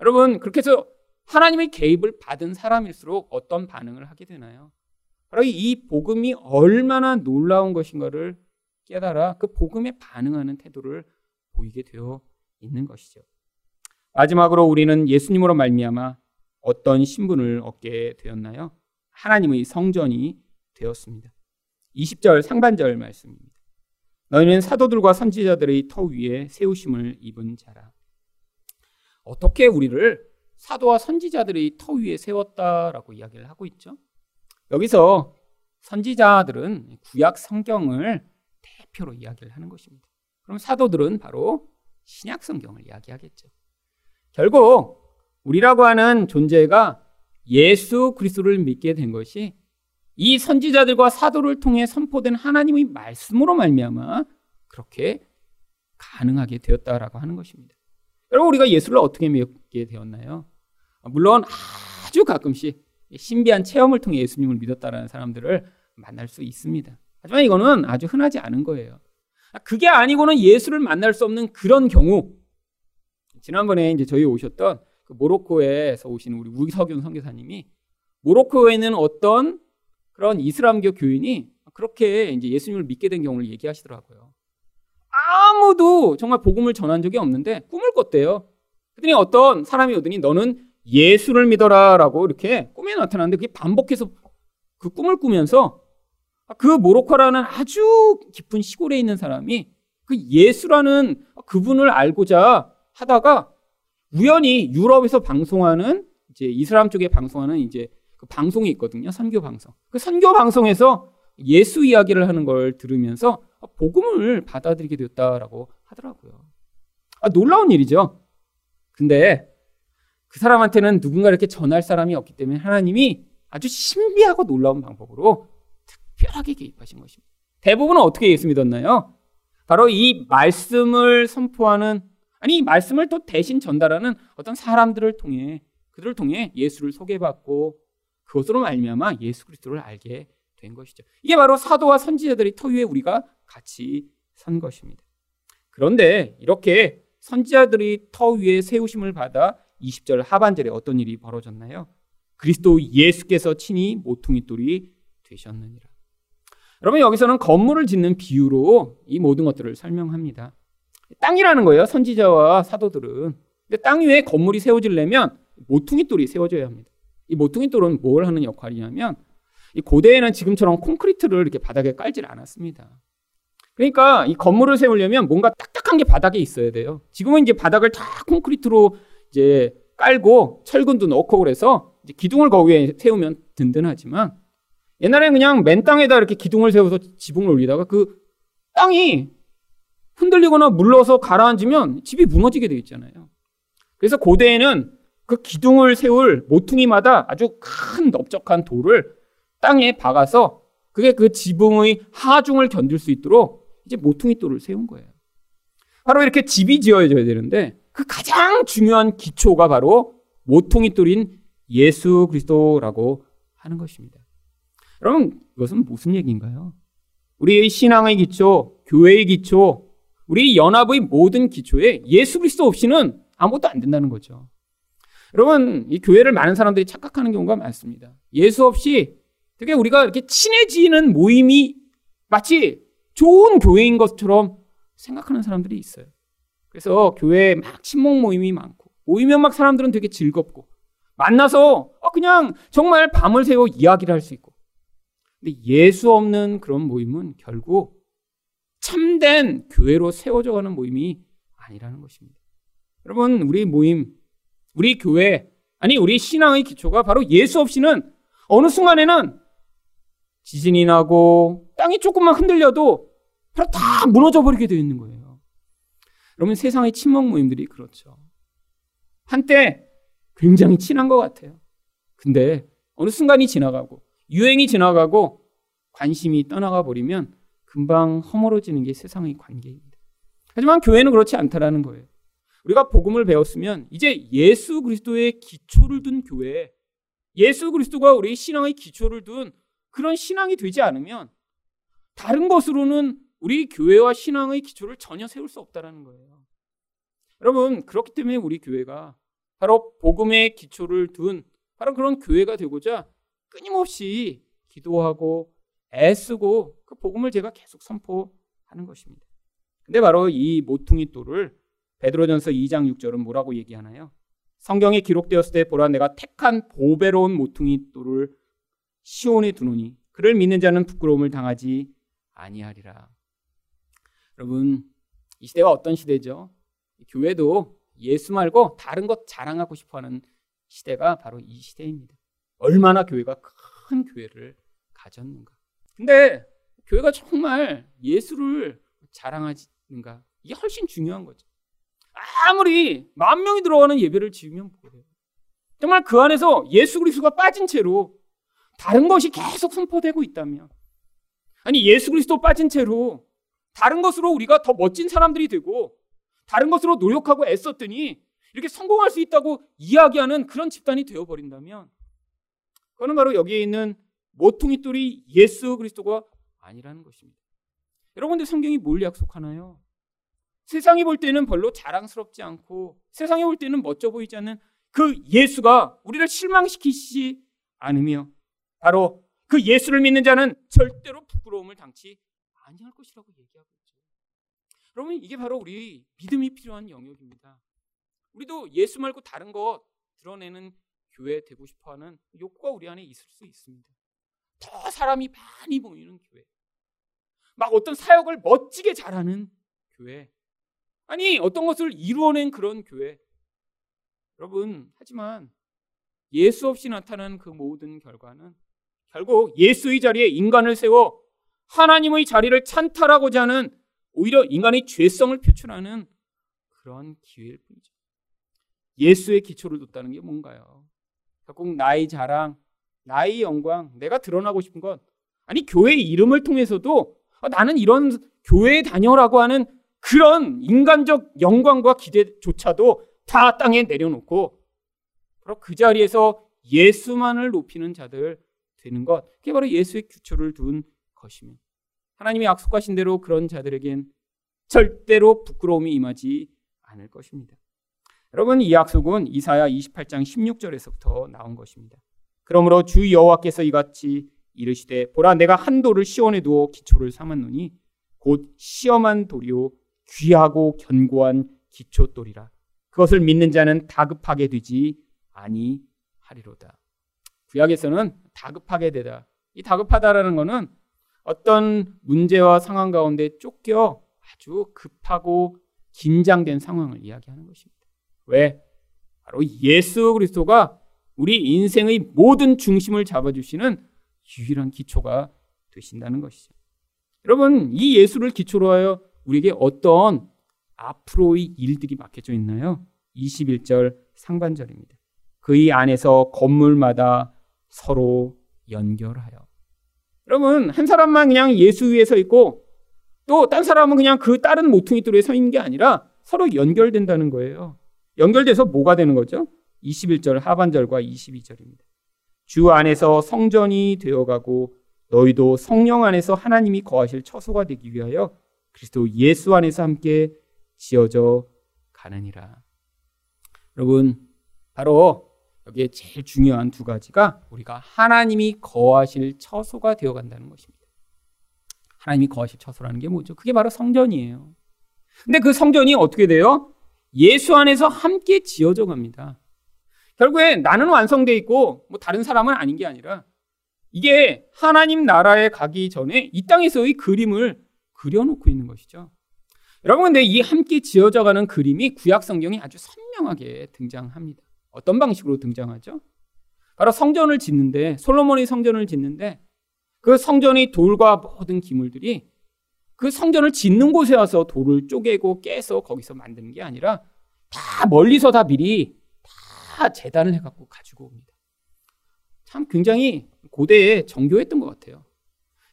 여러분, 그렇게 해서 하나님의 개입을 받은 사람일수록 어떤 반응을 하게 되나요? 바로 이 복음이 얼마나 놀라운 것인가를 깨달아 그 복음에 반응하는 태도를 보이게 되어 있는 것이죠. 마지막으로 우리는 예수님으로 말미암아 어떤 신분을 얻게 되었나요? 하나님의 성전이 되었습니다. 20절 상반절 말씀입니다. 너희는 사도들과 선지자들의 터 위에 세우심을 입은 자라. 어떻게 우리를 사도와 선지자들의 터 위에 세웠다라고 이야기를 하고 있죠? 여기서 선지자들은 구약 성경을 대표로 이야기를 하는 것입니다. 그럼 사도들은 바로 신약 성경을 이야기하겠죠. 결국 우리라고 하는 존재가 예수 그리스도를 믿게 된 것이 이 선지자들과 사도를 통해 선포된 하나님의 말씀으로 말미암아 그렇게 가능하게 되었다라고 하는 것입니다. 여러분 우리가 예수를 어떻게 믿게 되었나요? 물론 아주 가끔씩 신비한 체험을 통해 예수님을 믿었다라는 사람들을 만날 수 있습니다. 하지만 이거는 아주 흔하지 않은 거예요. 그게 아니고는 예수를 만날 수 없는 그런 경우 지난번에 이제 저희 오셨던 그 모로코에서 오신 우리 우석윤 선교사님이 모로코에는 어떤 그런 이슬람교 교인이 그렇게 이제 예수님을 믿게 된 경우를 얘기하시더라고요. 아무도 정말 복음을 전한 적이 없는데 꿈을 꿨대요. 그랬더니 어떤 사람이 오더니 너는 예수를 믿어라라고 이렇게 꿈에 나타났는데 그게 반복해서 그 꿈을 꾸면서 그 모로코라는 아주 깊은 시골에 있는 사람이 그 예수라는 그분을 알고자 하다가 우연히 유럽에서 방송하는 이제 이슬람 쪽에 방송하는 이제 그 방송이 있거든요. 선교 방송. 그 선교 방송에서 예수 이야기를 하는 걸 들으면서 복음을 받아들이게 되었다라고 하더라고요. 아, 놀라운 일이죠. 근데 그 사람한테는 누군가 이렇게 전할 사람이 없기 때문에 하나님이 아주 신비하고 놀라운 방법으로 특별하게 개입하신 것입니다. 대부분은 어떻게 예수 믿었나요? 바로 이 말씀을 선포하는 아니 이 말씀을 또 대신 전달하는 어떤 사람들을 통해 그들을 통해 예수를 소개받고 그것으로 말미암아 예수 그리스도를 알게 된 것이죠. 이게 바로 사도와 선지자들이 터 위에 우리가 같이 선 것입니다. 그런데 이렇게 선지자들이 터 위에 세우심을 받아 20절 하반절에 어떤 일이 벌어졌나요? 그리스도 예수께서 친히 모퉁이 돌이 되셨느니라. 여러분 여기서는 건물을 짓는 비유로 이 모든 것들을 설명합니다. 땅이라는 거예요. 선지자와 사도들은. 근데 땅 위에 건물이 세워지려면 모퉁이 돌이 세워져야 합니다. 이 모퉁이 돌은 뭘 하는 역할이냐면 이 고대에는 지금처럼 콘크리트를 이렇게 바닥에 깔질 않았습니다. 그러니까 이 건물을 세우려면 뭔가 딱딱한 게 바닥에 있어야 돼요. 지금은 이제 바닥을 다 콘크리트로 이제 깔고 철근도 넣고 그래서 기둥을 거기에 세우면 든든하지만 옛날에는 그냥 맨 땅에다 이렇게 기둥을 세워서 지붕을 올리다가 그 땅이 흔들리거나 물러서 가라앉으면 집이 무너지게 되어 있잖아요. 그래서 고대에는 그 기둥을 세울 모퉁이마다 아주 큰 넓적한 돌을 땅에 박아서 그게 그 지붕의 하중을 견딜 수 있도록 이제 모퉁이 돌을 세운 거예요. 바로 이렇게 집이 지어져야 되는데 그 가장 중요한 기초가 바로 모퉁이 돌인 예수 그리스도라고 하는 것입니다. 여러분, 이것은 무슨 얘기인가요? 우리의 신앙의 기초, 교회의 기초, 우리 연합의 모든 기초에 예수 그리스도 없이는 아무것도 안 된다는 거죠. 여러분, 이 교회를 많은 사람들이 착각하는 경우가 많습니다. 예수 없이 되게 우리가 이렇게 친해지는 모임이 마치 좋은 교회인 것처럼 생각하는 사람들이 있어요. 그래서 교회에 막 친목 모임이 많고 모이면 막 사람들은 되게 즐겁고 만나서 어, 그냥 정말 밤을 새워 이야기를 할 수 있고. 근데 예수 없는 그런 모임은 결국 참된 교회로 세워져 가는 모임이 아니라는 것입니다. 여러분, 우리 모임, 우리 교회, 아니, 우리 신앙의 기초가 바로 예수 없이는 어느 순간에는 지진이 나고 땅이 조금만 흔들려도 바로 다 무너져 버리게 되어 있는 거예요. 여러분, 세상의 친목 모임들이 그렇죠. 한때 굉장히 친한 것 같아요. 근데 어느 순간이 지나가고 유행이 지나가고 관심이 떠나가 버리면 금방 허물어지는 게 세상의 관계입니다. 하지만 교회는 그렇지 않다라는 거예요. 우리가 복음을 배웠으면 이제 예수 그리스도의 기초를 둔 교회, 예수 그리스도가 우리 신앙의 기초를 둔 그런 신앙이 되지 않으면 다른 것으로는 우리 교회와 신앙의 기초를 전혀 세울 수 없다라는 거예요. 여러분, 그렇기 때문에 우리 교회가 바로 복음의 기초를 둔 바로 그런 교회가 되고자 끊임없이 기도하고 애쓰고 그 복음을 제가 계속 선포하는 것입니다. 근데 바로 이 모퉁이 돌을 베드로전서 2장 6절은 뭐라고 얘기하나요? 성경에 기록되었을 때 보라 내가 택한 보배로운 모퉁이 돌을 시온에 두노니 그를 믿는 자는 부끄러움을 당하지 아니하리라. 여러분 이 시대가 어떤 시대죠? 교회도 예수 말고 다른 것 자랑하고 싶어 하는 시대가 바로 이 시대입니다. 얼마나 교회가 큰 교회를 가졌는가. 근데 교회가 정말 예수를 자랑하는가. 이게 훨씬 중요한 거죠. 아무리 만 명이 들어가는 예배를 지으면 뭐예요? 정말 그 안에서 예수 그리스도가 빠진 채로 다른 것이 계속 선포되고 있다면 아니 예수 그리스도 빠진 채로 다른 것으로 우리가 더 멋진 사람들이 되고 다른 것으로 노력하고 애썼더니 이렇게 성공할 수 있다고 이야기하는 그런 집단이 되어버린다면 그거는 바로 여기에 있는 모퉁이 돌이 예수 그리스도가 아니라는 것입니다. 여러분들 성경이 뭘 약속하나요? 세상이 볼 때는 별로 자랑스럽지 않고 세상이 볼 때는 멋져 보이지 않는 그 예수가 우리를 실망시키지 않으며 바로 그 예수를 믿는 자는 절대로 부끄러움을 당치 아니할 것이라고 얘기하고 있죠. 여러분 이게 바로 우리 믿음이 필요한 영역입니다. 우리도 예수 말고 다른 것 드러내는 교회 되고 싶어하는 욕구가 우리 안에 있을 수 있습니다. 더 사람이 많이 모이는 교회, 막 어떤 사역을 멋지게 잘하는 교회, 아니 어떤 것을 이루어낸 그런 교회. 여러분 하지만 예수 없이 나타나는 그 모든 결과는 결국 예수의 자리에 인간을 세워 하나님의 자리를 찬탈하고자 하는 오히려 인간의 죄성을 표출하는 그런 기회일 뿐이죠. 예수의 기초를 뒀다는 게 뭔가요? 결국 나의 자랑, 나의 영광, 내가 드러나고 싶은 것. 아니, 교회 이름을 통해서도 아, 나는 이런 교회에 다녀라고 하는 그런 인간적 영광과 기대조차도 다 땅에 내려놓고 바로 그 자리에서 예수만을 높이는 자들 되는 것. 그게 바로 예수의 기초를 둔 것이며 하나님이 약속하신 대로 그런 자들에겐 절대로 부끄러움이 임하지 않을 것입니다. 여러분 이 약속은 이사야 28장 16절에서부터 나온 것입니다. 그러므로 주 여호와께서 이같이 이르시되 보라 내가 한 돌을 시온에 두어 기초를 삼았노니 곧 시험한 돌이요 귀하고 견고한 기초돌이라 그것을 믿는 자는 다급하게 되지 아니하리로다. 구약에서는 다급하게 되다. 이 다급하다라는 것은 어떤 문제와 상황 가운데 쫓겨 아주 급하고 긴장된 상황을 이야기하는 것입니다. 왜? 바로 예수 그리스도가 우리 인생의 모든 중심을 잡아주시는 유일한 기초가 되신다는 것이죠. 여러분, 이 예수를 기초로 하여 우리에게 어떤 앞으로의 일들이 맡겨져 있나요? 21절 상반절입니다. 그의 안에서 건물마다 서로 연결하여. 여러분, 한 사람만 그냥 예수 위에 서 있고 또 딴 사람은 그냥 그 다른 모퉁이 돌에 서 있는 게 아니라 서로 연결된다는 거예요. 연결돼서 뭐가 되는 거죠? 21절 하반절과 22절입니다. 주 안에서 성전이 되어가고 너희도 성령 안에서 하나님이 거하실 처소가 되기 위하여 그리스도 예수 안에서 함께 지어져 가느니라. 여러분, 바로 여기에 제일 중요한 두 가지가 우리가 하나님이 거하실 처소가 되어 간다는 것입니다. 하나님이 거하실 처소라는 게 뭐죠? 그게 바로 성전이에요. 근데 그 성전이 어떻게 돼요? 예수 안에서 함께 지어져 갑니다. 결국에 나는 완성돼 있고 뭐 다른 사람은 아닌 게 아니라 이게 하나님 나라에 가기 전에 이 땅에서의 그림을 그려놓고 있는 것이죠. 여러분 근데 이 함께 지어져 가는 그림이 구약 성경에 아주 선명하게 등장합니다. 어떤 방식으로 등장하죠? 바로 성전을 짓는데 솔로몬이 성전을 짓는데 그 성전이 돌과 모든 기물들이 그 성전을 짓는 곳에 와서 돌을 쪼개고 깨서 거기서 만드는 게 아니라 다 멀리서 다 미리 다 재단을 해갖고 가지고 옵니다. 참 굉장히 고대에 정교했던 것 같아요.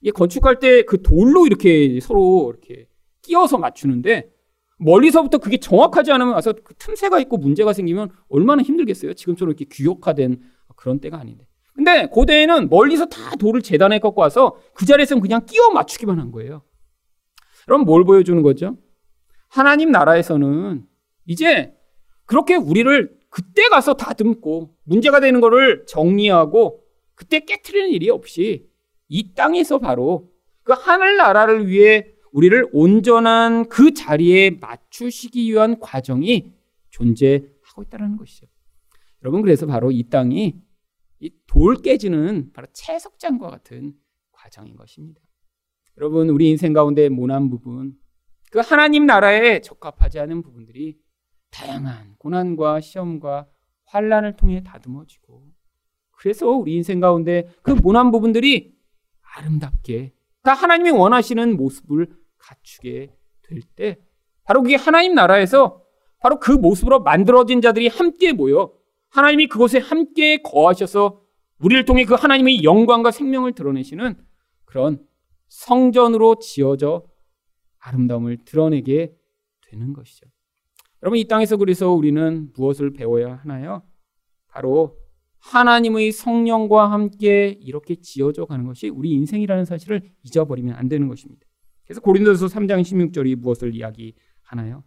이게 건축할 때 그 돌로 이렇게 서로 이렇게 끼워서 맞추는데 멀리서부터 그게 정확하지 않으면 와서 그 틈새가 있고 문제가 생기면 얼마나 힘들겠어요. 지금처럼 이렇게 규격화된 그런 때가 아닌데. 근데 고대에는 멀리서 다 돌을 재단에 꺾고 와서 그 자리에서 그냥 끼워 맞추기만 한 거예요. 그럼 뭘 보여주는 거죠? 하나님 나라에서는 이제 그렇게 우리를 그때 가서 다듬고 문제가 되는 거를 정리하고 그때 깨트리는 일이 없이 이 땅에서 바로 그 하늘 나라를 위해 우리를 온전한 그 자리에 맞추시기 위한 과정이 존재하고 있다는 것이죠. 여러분 그래서 바로 이 땅이 이 돌 깨지는 바로 채석장과 같은 과정인 것입니다. 여러분 우리 인생 가운데 모난 부분 그 하나님 나라에 적합하지 않은 부분들이 다양한 고난과 시험과 환란을 통해 다듬어지고 그래서 우리 인생 가운데 그 모난 부분들이 아름답게 다 하나님이 원하시는 모습을 갖추게 될 때 바로 그게 하나님 나라에서 바로 그 모습으로 만들어진 자들이 함께 모여 하나님이 그곳에 함께 거하셔서 우리를 통해 그 하나님의 영광과 생명을 드러내시는 그런 성전으로 지어져 아름다움을 드러내게 되는 것이죠. 여러분 이 땅에서 그래서 우리는 무엇을 배워야 하나요? 바로 하나님의 성령과 함께 이렇게 지어져 가는 것이 우리 인생이라는 사실을 잊어버리면 안 되는 것입니다. 그래서 고린도서 3장 16절이 무엇을 이야기하나요?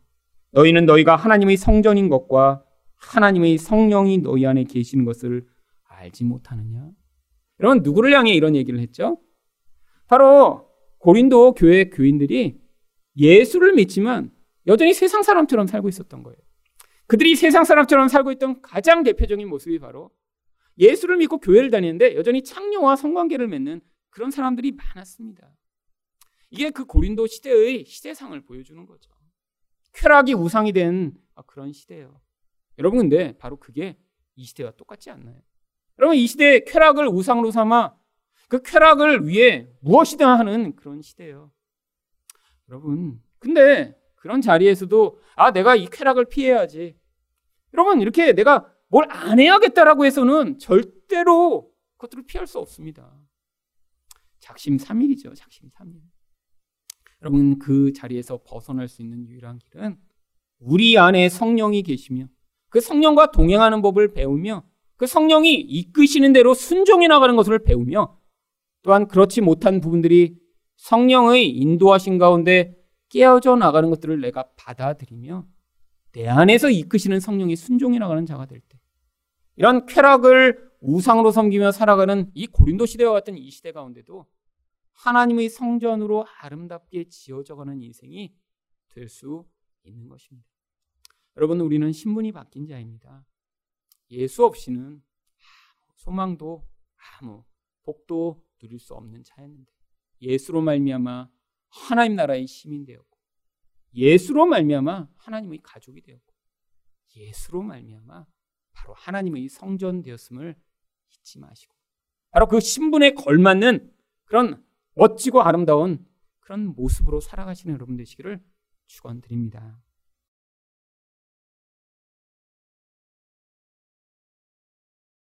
너희는 너희가 하나님의 성전인 것과 하나님의 성령이 너희 안에 계시는 것을 알지 못하느냐? 여러분 누구를 향해 이런 얘기를 했죠? 바로 고린도 교회 교인들이 예수를 믿지만 여전히 세상 사람처럼 살고 있었던 거예요. 그들이 세상 사람처럼 살고 있던 가장 대표적인 모습이 바로 예수를 믿고 교회를 다니는데 여전히 창녀와 성관계를 맺는 그런 사람들이 많았습니다. 이게 그 고린도 시대의 시대상을 보여주는 거죠. 쾌락이 우상이 된 그런 시대예요. 여러분 근데 바로 그게 이 시대와 똑같지 않나요? 여러분 이 시대 쾌락을 우상으로 삼아 그 쾌락을 위해 무엇이든 하는 그런 시대예요. 여러분 근데 그런 자리에서도 아 내가 이 쾌락을 피해야지. 여러분 이렇게 내가 뭘 안 해야겠다라고 해서는 절대로 그것들을 피할 수 없습니다. 작심 삼일이죠. 작심 삼일. 여러분 그 자리에서 벗어날 수 있는 유일한 길은 우리 안에 성령이 계시며 그 성령과 동행하는 법을 배우며 그 성령이 이끄시는 대로 순종해 나가는 것을 배우며 또한 그렇지 못한 부분들이 성령의 인도하신 가운데 깨어져 나가는 것들을 내가 받아들이며 내 안에서 이끄시는 성령이 순종해 나가는 자가 될 때. 이런 쾌락을 우상으로 섬기며 살아가는 이 고린도 시대와 같은 이 시대 가운데도 하나님의 성전으로 아름답게 지어져가는 인생이 될 수 있는 것입니다. 여러분, 우리는 신분이 바뀐 자입니다. 예수 없이는 아무 소망도 아무 복도 누릴 수 없는 자였는데 예수로 말미암아 하나님 나라의 시민 되었고 예수로 말미암아 하나님의 가족이 되었고 예수로 말미암아 바로 하나님의 성전 되었음을 잊지 마시고 바로 그 신분에 걸맞는 그런 멋지고 아름다운 그런 모습으로 살아가시는 여러분 되시기를 축원드립니다.